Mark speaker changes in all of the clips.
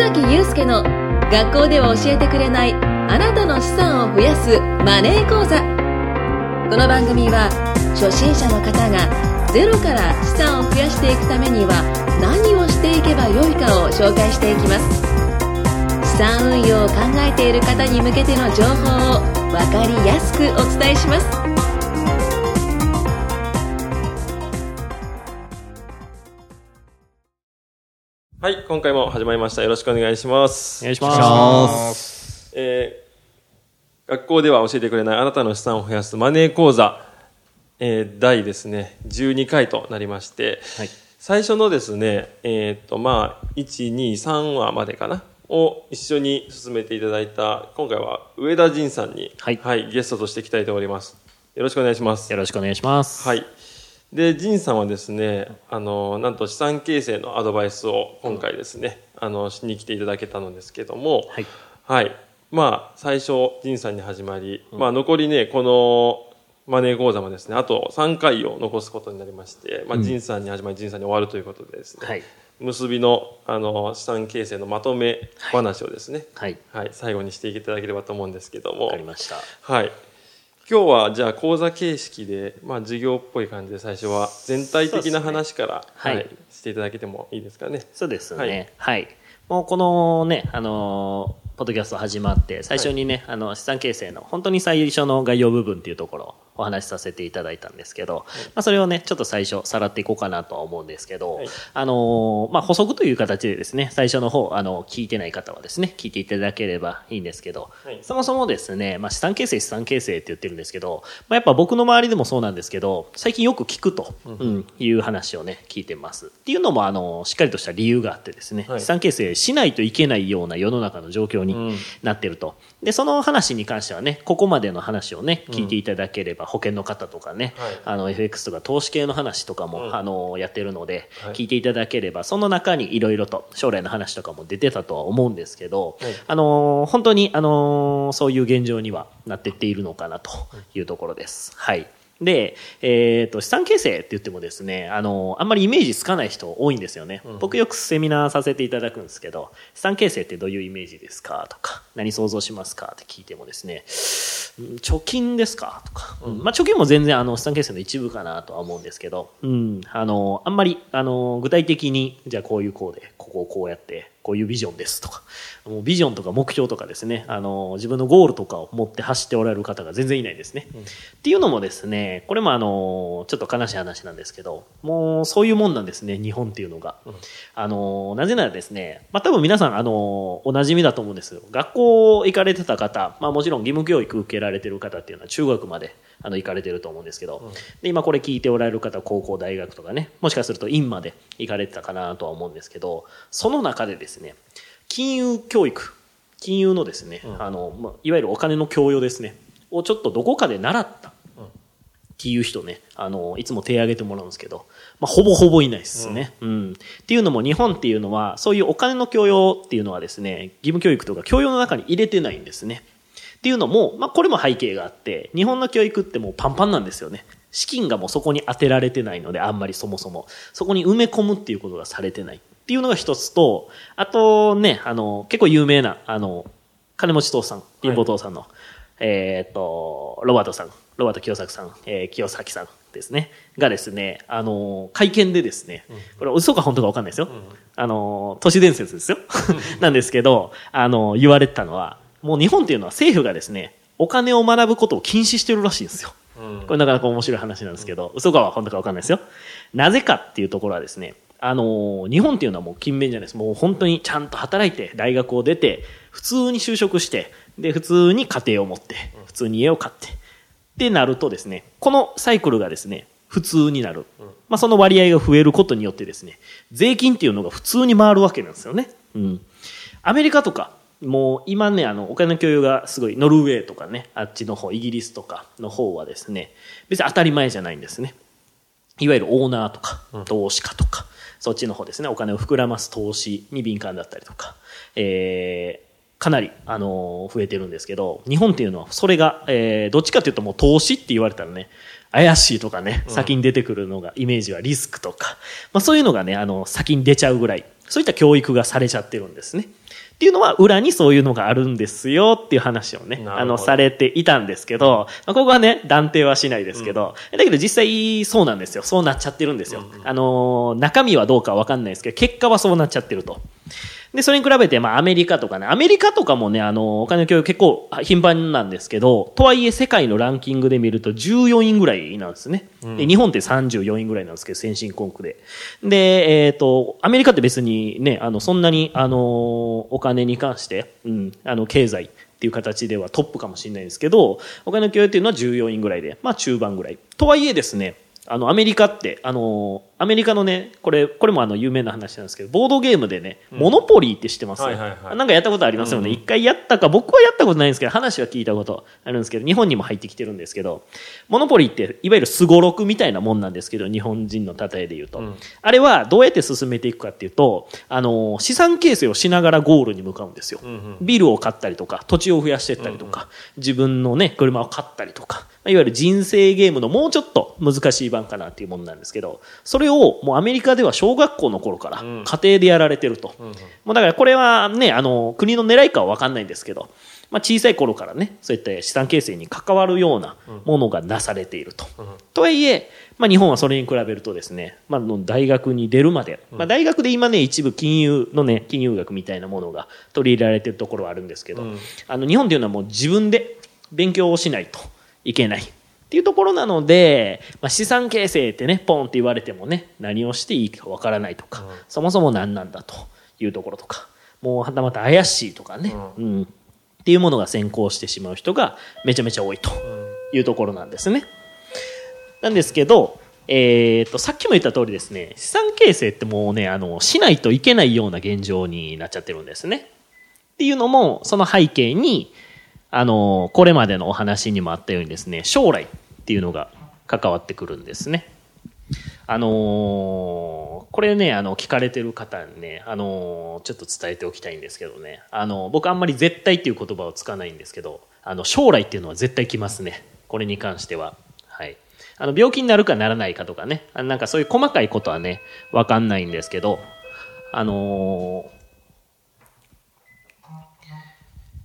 Speaker 1: 崎祐介の学校では教えてくれないあなたの資産を増やすマネー講座。この番組は初心者の方がゼロから資産を増やしていくためには何をしていけばよいかを紹介していきます。資産運用を考えている方に向けての情報を分かりやすくお伝えします。
Speaker 2: はい、今回も始まりました。よろしくお願いします。
Speaker 3: お願いします。
Speaker 2: えー学校では教えてくれないあなたの資産を増やすマネー講座、えー第ですね、12回となりまして、
Speaker 3: はい
Speaker 2: 最初のですね、えっ、と、まあ、1、2、3話までかな、を一緒に進めていただいた、今回は上田仁さんに、
Speaker 3: はい
Speaker 2: ゲストとして来たいとおります。よろしくお願いします。
Speaker 3: よろしくお願いします。
Speaker 2: はい。で、ジンさんはですね、あの、なんと資産形成のアドバイスを今回ですね、あの、しに来ていただけたのですけども、
Speaker 3: はい。
Speaker 2: はい。まあ、最初、ジンさんに始まり、まあ、残りね、この、マネー講座もですね、あと3回を残すことになりまして、まあ、ジンさんに始まり、ジンさんに終わるということでですね、
Speaker 3: はい。
Speaker 2: 結びの、あの、資産形成のまとめ話をですね、
Speaker 3: はい。
Speaker 2: はい、最後にしていただければと思うんですけども、
Speaker 3: わかりました。
Speaker 2: はい。今日はじゃあ講座形式で、まあ授業っぽい感じで最初は全体的な話から、
Speaker 3: そうですねはい
Speaker 2: していただけてもいいですかね。
Speaker 3: そうです
Speaker 2: はい
Speaker 3: ね。はい。もうこのね、あのーポッドキャスト始まって、最初にね、あの、資産形成の本当に最初の概要部分っていうところをお話しさせていただいたんですけど、まあそれをね、ちょっと最初さらっていこうかなとは思うんですけど、
Speaker 2: はい。
Speaker 3: あのーまあ補足という形でですね、最初の方、あの、聞いてない方はですね、聞いていただければいいんですけど、
Speaker 2: はい。
Speaker 3: そもそもですね、まあ資産形成、資産形成って言ってるんですけど、まあやっぱ僕の周りでもそうなんですけど、最近よく聞くと、うん、いう話をね、聞いてます。っていうのも、あの、しっかりとした理由があってですね、
Speaker 2: はい。
Speaker 3: 資産形成しないといけないような世の中の状況に
Speaker 2: うん。
Speaker 3: なってると。で、その話に関してはね、ここまでの話をね、聞いていただければ、保険の方とかね、
Speaker 2: はい
Speaker 3: あの、FX とか投資系の話とかも、
Speaker 2: うん
Speaker 3: あの、やってるので、
Speaker 2: はい
Speaker 3: 聞いていただければ、その中にいろいろと将来の話とかも出てたとは思うんですけど、
Speaker 2: はい
Speaker 3: あの、本当に、あの、そういう現状にはなってっているのかなというところです。はい。で、えっ、と、資産形成って言ってもですね、あの、あんまりイメージつかない人多いんですよね。僕よくセミナーさせていただくんですけど、資産形成ってどういうイメージですかとか、何想像しますかって聞いてもですね、うん貯金ですかとか、うんまあ貯金も全然あの資産形成の一部かなとは思うんですけど、うん、あの、あんまり、あの、具体的に、じゃあこういうこうで、ここをこうやって、こういうビジョンですとか、もうビジョンとか目標とかですね、あの、自分のゴールとかを持って走っておられる方が全然いないですね。っていうのもですね、これもあの、ちょっと悲しい話なんですけど、もうそういうもんなんですね、日本っていうのが。あの、なぜならですね、まあ多分皆さん、あの、お馴染みだと思うんですよ。学校行かれてた方、まあもちろん義務教育受けられてる方っていうのは中学まであの行かれてると思うんですけど、で、今これ聞いておられる方、高校、大学とかね、もしかすると院まで行かれてたかなとは思うんですけど、その中でですね、金融教育、金融のですね、あの、まあ、いわゆるお金の教養ですね、をちょっとどこかで習ったっていう人ね、あの、いつも手挙げてもらうんですけど、まあ、ほぼほぼいないですね。うん。っていうのも日本っていうのは、そういうお金の教養っていうのはですね、義務教育とか教養の中に入れてないんですね。っていうのも、まあ、これも背景があって、日本の教育ってもうパンパンなんですよね。資金がもうそこに当てられてないので、あんまりそもそも。そこに埋め込むっていうことがされてない。っていうのが一つと、あとね、あの、結構有名な、あの、金持ち父さん、貧乏父さんの、えーっと、ロバートさん、ロバート清作さん、えー清崎さんですね、がですね、あの、会見でですね、これ嘘か本当か分かんないですよ。あの、都市伝説ですよ。なんですけど、あの、言われてたのは、もう日本っていうのは政府がですね、お金を学ぶことを禁止してるらしいんですよ。
Speaker 2: うん
Speaker 3: これなかなか面白い話なんですけど、嘘かは本当か分かんないですよ。なぜかっていうところはですね、あの日本っていうのはもう勤勉じゃないです。もう本当にちゃんと働いて、大学を出て、普通に就職して、で、普通に家庭を持って、普通に家を買って、ってなるとですね、このサイクルがですね、普通になる。まあ、その割合が増えることによってですね、税金っていうのが普通に回るわけなんですよね。うん。アメリカとか、もう今ね、あの、お金の共有がすごい、ノルウェーとかね、あっちの方、イギリスとかの方はですね、別に当たり前じゃないんですね。いわゆるオーナーとか、投資家とか、そっちの方ですね、お金を膨らます投資に敏感だったりとか、えーかなり、あのー増えてるんですけど、日本っていうのは、それが、えーどっちかというともう投資って言われたらね、怪しいとかね、先に出てくるのが、イメージはリスクとか、まあそういうのがね、あの、先に出ちゃうぐらい、そういった教育がされちゃってるんですね。っていうのは裏にそういうのがあるんですよっていう話をね、あの、されていたんですけど、まあ、ここはね、断定はしないですけど、うん、だけど実際そうなんですよ。そうなっちゃってるんですよ。うんうん、あの、中身はどうかわかんないですけど、結果はそうなっちゃってると。で、それに比べて、まあ、アメリカとかね、アメリカとかもね、あの、お金の教育結構頻繁なんですけど、とはいえ世界のランキングで見ると14位ぐらいなんですね。うん、で日本って34位ぐらいなんですけど、先進国で。で、えっ、ー、と、アメリカって別にね、あの、そんなに、あの、お金に関して、うん、あの、経済、っていう形ではトップかもしれないですけど、お金の教育っていうのは14位ぐらいで、まあ中盤ぐらい。とはいえですね、あの、アメリカって、あの、アメリカのね、これ、これもあの、有名な話なんですけど、ボードゲームでね、モノポリーって知ってます、はいはいはい、なんかやったことありますよね。一、うん、回やったか、僕はやったことないんですけど、話は聞いたことあるんですけど、日本にも入ってきてるんですけど、モノポリーって、いわゆるスゴロクみたいなもんなんですけど、日本人の例えで言うと。うん、あれは、どうやって進めていくかっていうと、あの、資産形成をしながらゴールに向かうんですよ。うんうん、ビルを買ったりとか、土地を増やしていったりとか、うんうん、自分のね、車を買ったりとか、いわゆる人生ゲームのもうちょっと難しい版かなっていうものなんですけど、それをもうアメリカでは小学校の頃から家庭でやられてると。うん、もうだからこれはね、あの、国の狙いかはわかんないんですけど、まあ、小さい頃からね、そういった資産形成に関わるようなものがなされていると。うん、とはいえ、まあ、日本はそれに比べるとですね、まあ、大学に出るまで、まあ、大学で今ね、一部金融のね、金融学みたいなものが取り入れられているところはあるんですけど、うん、あの、日本っていうのはもう自分で勉強をしないと。いけない。っていうところなので、まあ、資産形成ってね、ポンって言われてもね、何をしていいかわからないとか、うん、そもそも何なんだというところとか、もうはたまた怪しいとかね、うん、うん、っていうものが先行してしまう人がめちゃめちゃ多いというところなんですね。なんですけど、えっ、と、さっきも言った通りですね、資産形成ってもうね、あの、しないといけないような現状になっちゃってるんですね。っていうのも、その背景に、あの、これまでのお話にもあったようにですね、将来っていうのが関わってくるんですね。あのー、これね、あの、聞かれてる方にね、あのー、ちょっと伝えておきたいんですけどね、あの、僕あんまり絶対っていう言葉を使わないんですけど、あの、将来っていうのは絶対来ますね。これに関しては。はい。あの、病気になるかならないかとかね、あなんかそういう細かいことはね、わかんないんですけど、あのー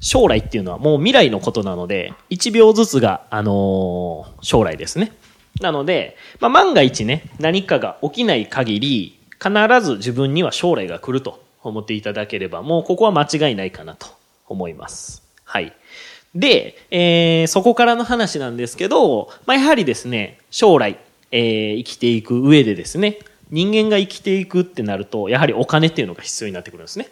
Speaker 3: 将来っていうのはもう未来のことなので、1秒ずつが、あのー、将来ですね。なので、まあ、万が一ね、何かが起きない限り、必ず自分には将来が来ると思っていただければ、もうここは間違いないかなと思います。はい。で、えー、そこからの話なんですけど、まあ、やはりですね、将来、えー、生きていく上でですね、人間が生きていくってなると、やはりお金っていうのが必要になってくるんですね。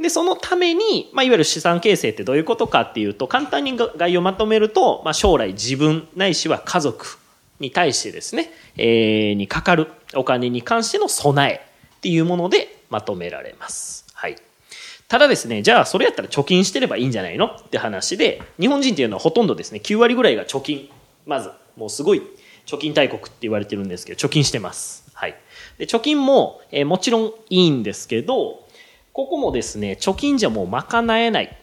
Speaker 3: で、そのために、まあ、いわゆる資産形成ってどういうことかっていうと、簡単に概要をまとめると、まあ、将来自分ないしは家族に対してですね、えー、にかかるお金に関しての備えっていうものでまとめられます。はい。ただですね、じゃあそれやったら貯金してればいいんじゃないのって話で、日本人っていうのはほとんどですね、9割ぐらいが貯金。まず、もうすごい貯金大国って言われてるんですけど、貯金してます。はい。で、貯金も、えー、もちろんいいんですけど、ここもですね、貯金じゃもう賄えない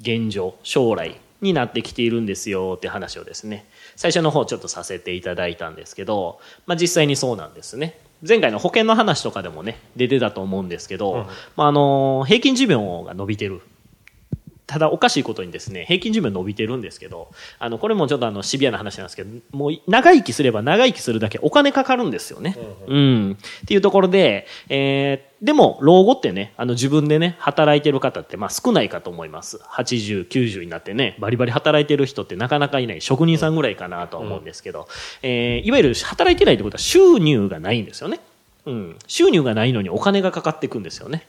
Speaker 3: 現状、将来になってきているんですよって話をですね、最初の方ちょっとさせていただいたんですけど、まあ実際にそうなんですね。前回の保険の話とかでもね、出てたと思うんですけど、うん、まああの、平均寿命が伸びてるただおかしいことにですね、平均寿命伸びてるんですけど、あの、これもちょっとあの、シビアな話なんですけど、もう長生きすれば長生きするだけお金かかるんですよね。うん、うん。っていうところで、えー、でも、老後ってね、あの、自分でね、働いてる方って、まあ少ないかと思います。80、90になってね、バリバリ働いてる人ってなかなかいない、職人さんぐらいかなと思うんですけど、うん、えー、いわゆる働いてないってことは収入がないんですよね。うん。収入がないのにお金がかかっていくんですよね。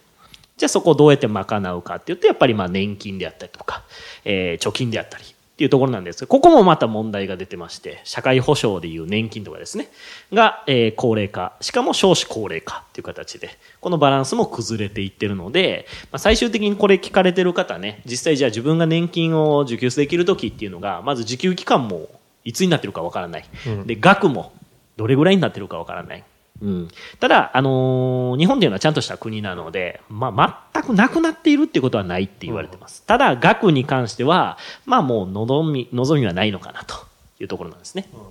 Speaker 3: じゃあそこをどうやって賄うかって言って、やっぱりまあ年金であったりとか、えー、貯金であったりっていうところなんですが、ここもまた問題が出てまして、社会保障でいう年金とかですね、が、えー、高齢化、しかも少子高齢化っていう形で、このバランスも崩れていってるので、まあ、最終的にこれ聞かれてる方ね、実際じゃあ自分が年金を受給できる時っていうのが、まず受給期間もいつになってるかわからない。うん、で、額もどれぐらいになってるかわからない。うん、ただ、あのー、日本というのはちゃんとした国なので、まあ、全くなくなっているっていうことはないって言われてます。うん、ただ、額に関しては、まあもう望み、望みはないのかなというところなんですね。うん、っ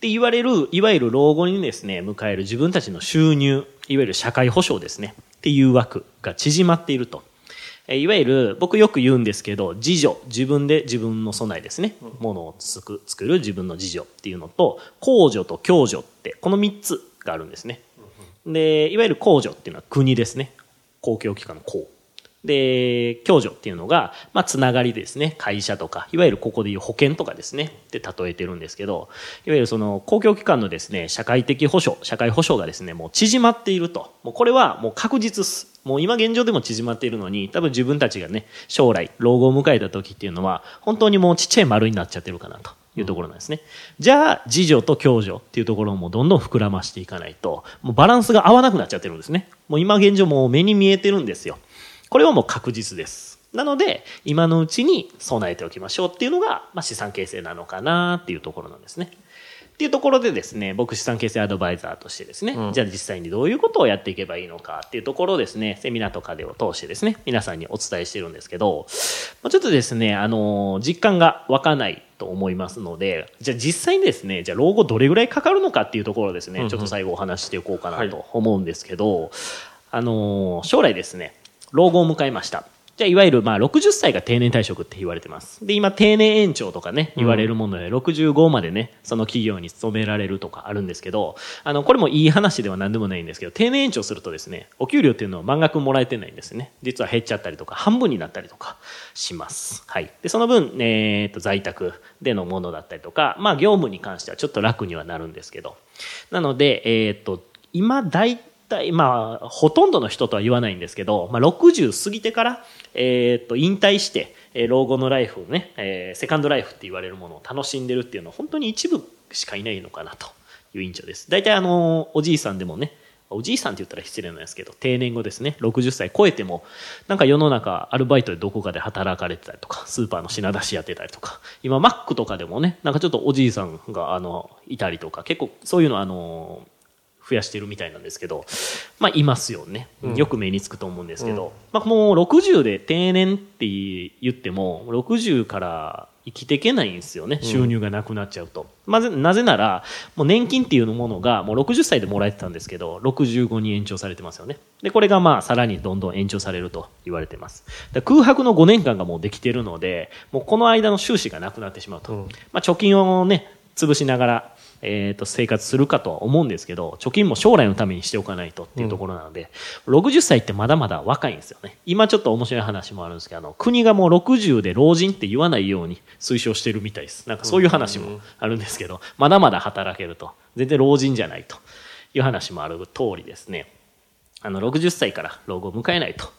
Speaker 3: て言われる、いわゆる老後にですね、迎える自分たちの収入、いわゆる社会保障ですね、っていう枠が縮まっていると。えーいわゆる僕よく言うんですけど自助自分で自分の備えですね、ものをつく作る自分の自助っていうのと公助と共助ってこの3つがあるんですね、でいわゆる公助っていうのは国ですね。公共機関の公で共助っていうのが、まあ、つながりですね会社とかいわゆるここでいう保険とかですねって例えてるんですけどいわゆるその公共機関のですね社会的保障社会保障がですねもう縮まっているともうこれはもう確実っすもう今現状でも縮まっているのに多分自分たちがね将来老後を迎えた時っていうのは本当にもうちっちゃい丸になっちゃってるかなというところなんですね。じゃあ、自助と共助っていうところもどんどん膨らましていかないと、もうバランスが合わなくなっちゃってるんですね。もう今現状もう目に見えてるんですよ。これはもう確実です。なので、今のうちに備えておきましょうっていうのが、まあ、資産形成なのかなっていうところなんですね。っていうところでですね、僕資産形成アドバイザーとしてですね、
Speaker 2: うん
Speaker 3: じゃあ実際にどういうことをやっていけばいいのかっていうところをですね、セミナーとかでを通してですね、皆さんにお伝えしてるんですけど、まあちょっとですね、あの、実感が湧かないと思いますので、じゃあ実際にですね、じゃあ老後どれぐらいかかるのかっていうところをですね、
Speaker 2: うんうん
Speaker 3: ちょっと最後お話ししていこうか
Speaker 2: は
Speaker 3: ないと思うんですけど、あの、将来ですね、老後を迎えました。じゃあ、いわゆる、まあ、60歳が定年退職って言われてます。で、今、定年延長とかね、言われるもので、65までね、その企業に勤められるとかあるんですけど、あの、これもいい話では何でもないんですけど、定年延長するとですね、お給料っていうのは満額もらえてないんですね。実は減っちゃったりとか、半分になったりとかします。はい。で、その分、えーっと、在宅でのものだったりとか、まあ、業務に関してはちょっと楽にはなるんですけど、なので、えーっと、今、大体、まあ、ほとんどの人とは言わないんですけど、まあ、60過ぎてから、えーっと、引退して、え老後のライフをね、えーセカンドライフって言われるものを楽しんでるっていうのは本当に一部しかいないのかなという印象です。大体あの、おじいさんでもね、おじいさんって言ったら失礼なんですけど、定年後ですね、60歳超えても、なんか世の中、アルバイトでどこかで働かれてたりとか、スーパーの品出しやってたりとか、今、マックとかでもね、なんかちょっとおじいさんが、あの、いたりとか、結構そういうのは、あの、増やしてるみたいなんですけど、まあ、いますよね。よく目につくと思うんですけど、まあ、もう60で定年って言っても、60から生きていけないんですよね。収入がなくなっちゃうと。まず、なぜなら、もう年金っていうものがもう60歳でもらえてたんですけど、65に延長されてますよね。で、これがまあ、さらにどんどん延長されると言われてます。空白の5年間がもうできてるので、もうこの間の収支がなくなってしまうと。
Speaker 2: うん
Speaker 3: まあ、貯金をね、潰しながら、えー、と生活するかとは思うんですけど貯金も将来のためにしておかないとっていうところなので、60歳ってまだまだ若いんですよね。今ちょっと面白い話もあるんですけどあの国がもう60で老人って言わないように推奨してるみたいです。なんかそういう話もあるんですけどまだまだ働けると。全然老人じゃないという話もある通りですね。あの60歳から老後を迎えないと。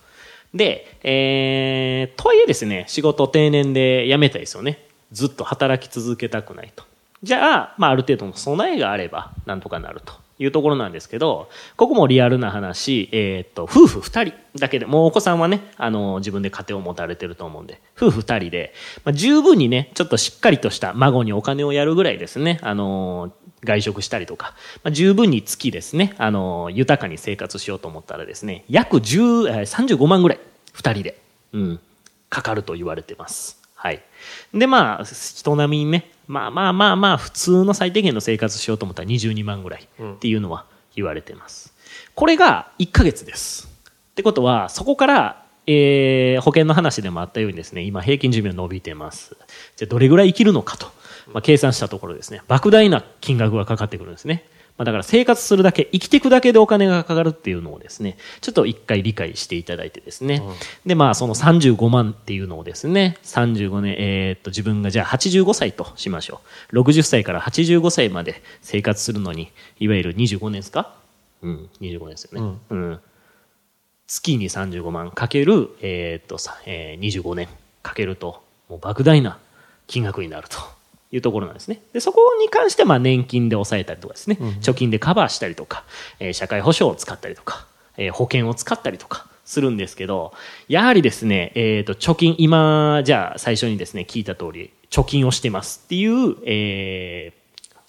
Speaker 3: で、えー、とはいえですね、仕事定年で辞めたいですよね。ずっと働き続けたくないと。じゃあ、まあ、ある程度の備えがあれば、なんとかなるというところなんですけど、ここもリアルな話、えーっと、夫婦二人だけで、もうお子さんはね、あの、自分で家庭を持たれてると思うんで、夫婦二人で、まあ、十分にね、ちょっとしっかりとした孫にお金をやるぐらいですね、あの、外食したりとか、まあ、十分に月ですね、あの、豊かに生活しようと思ったらですね、約10、えー35万ぐらい、二人で、うん、かかると言われてます。はい。で、まあ、人並みにね、まあまあまあまあ、普通の最低限の生活しようと思ったら22万ぐらいっていうのは言われてます。これが1ヶ月です。ってことは、そこから、えー保険の話でもあったようにですね、今平均寿命伸びてます。じゃあどれぐらい生きるのかと、まあ、計算したところですね、莫大な金額がかかってくるんですね。まあ、だから生活するだけ、生きていくだけでお金がかかるっていうのをですね、ちょっと一回理解していただいてですね。で、まあその35万っていうのをですね、35年、えーっと自分がじゃあ85歳としましょう。60歳から85歳まで生活するのに、いわゆる25年ですか？うん、25年ですよね。うん月に35万かける、えーっとさ、えー25年かけると、もう莫大な金額になるというところなんですね。で、そこに関してはまあ年金で抑えたりとかですね、貯金でカバーしたりとか、えー社会保障を使ったりとか、えー保険を使ったりとかするんですけど、やはりですね、えっ、と、貯金、今、じゃあ最初にですね、聞いた通り、貯金をしてますっていう、えー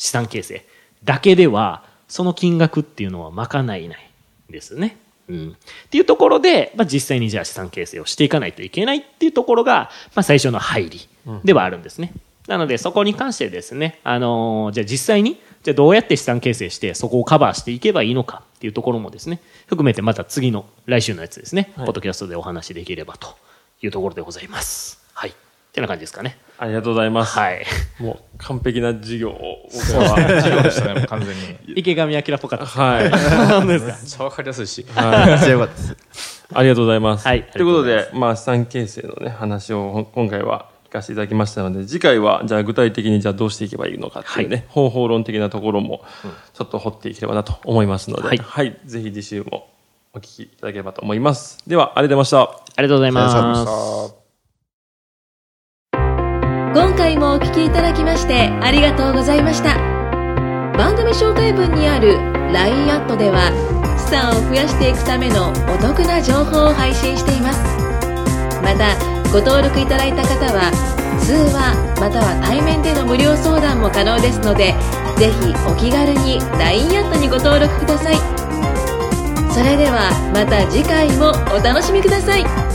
Speaker 3: 資産形成だけでは、その金額っていうのは賄えないんですね。うん。っていうところで、まあ、実際にじゃあ資産形成をしていかないといけないっていうところが、まあ、最初の入りではあるんですね。なので、そこに関してですね、あのーじゃあ実際に、じゃあどうやって資産形成して、そこをカバーしていけばいいのかっていうところもですね、含めてまた次の来週のやつですね、
Speaker 2: はい
Speaker 3: ポッドキャストでお話しできればというところでございます。はい。ってな感じですかね。
Speaker 2: ありがとうございます。
Speaker 3: はい。
Speaker 2: もう完璧な授業を僕
Speaker 4: そう
Speaker 2: は。
Speaker 4: 授業でしたね、完全に。
Speaker 3: 池上彰っぽかったです。
Speaker 2: はい。
Speaker 4: めっちゃわかりやすいし。
Speaker 2: はい。
Speaker 5: 強かったです。
Speaker 2: ありがとうございます。
Speaker 3: はい
Speaker 2: ということで、まあ、資産形成のね、話を今回は聞かせていただきましたので、次回は、じゃあ具体的にじゃあどうしていけばいいのかっていうね、方法論的なところも、ちょっと掘っていければなと思いますので、
Speaker 3: はい
Speaker 2: はい。ぜひ次週もお聞きいただければと思います。では、ありがとうございました。
Speaker 3: ありがとうございます。
Speaker 1: 今回もお聞きいただきましてありがとうございました番組紹介文にある LINE アットでは資産を増やしていくためのお得な情報を配信していますまたご登録いただいた方は通話または対面での無料相談も可能ですのでぜひお気軽に LINE アットにご登録ください。それではまた次回もお楽しみください。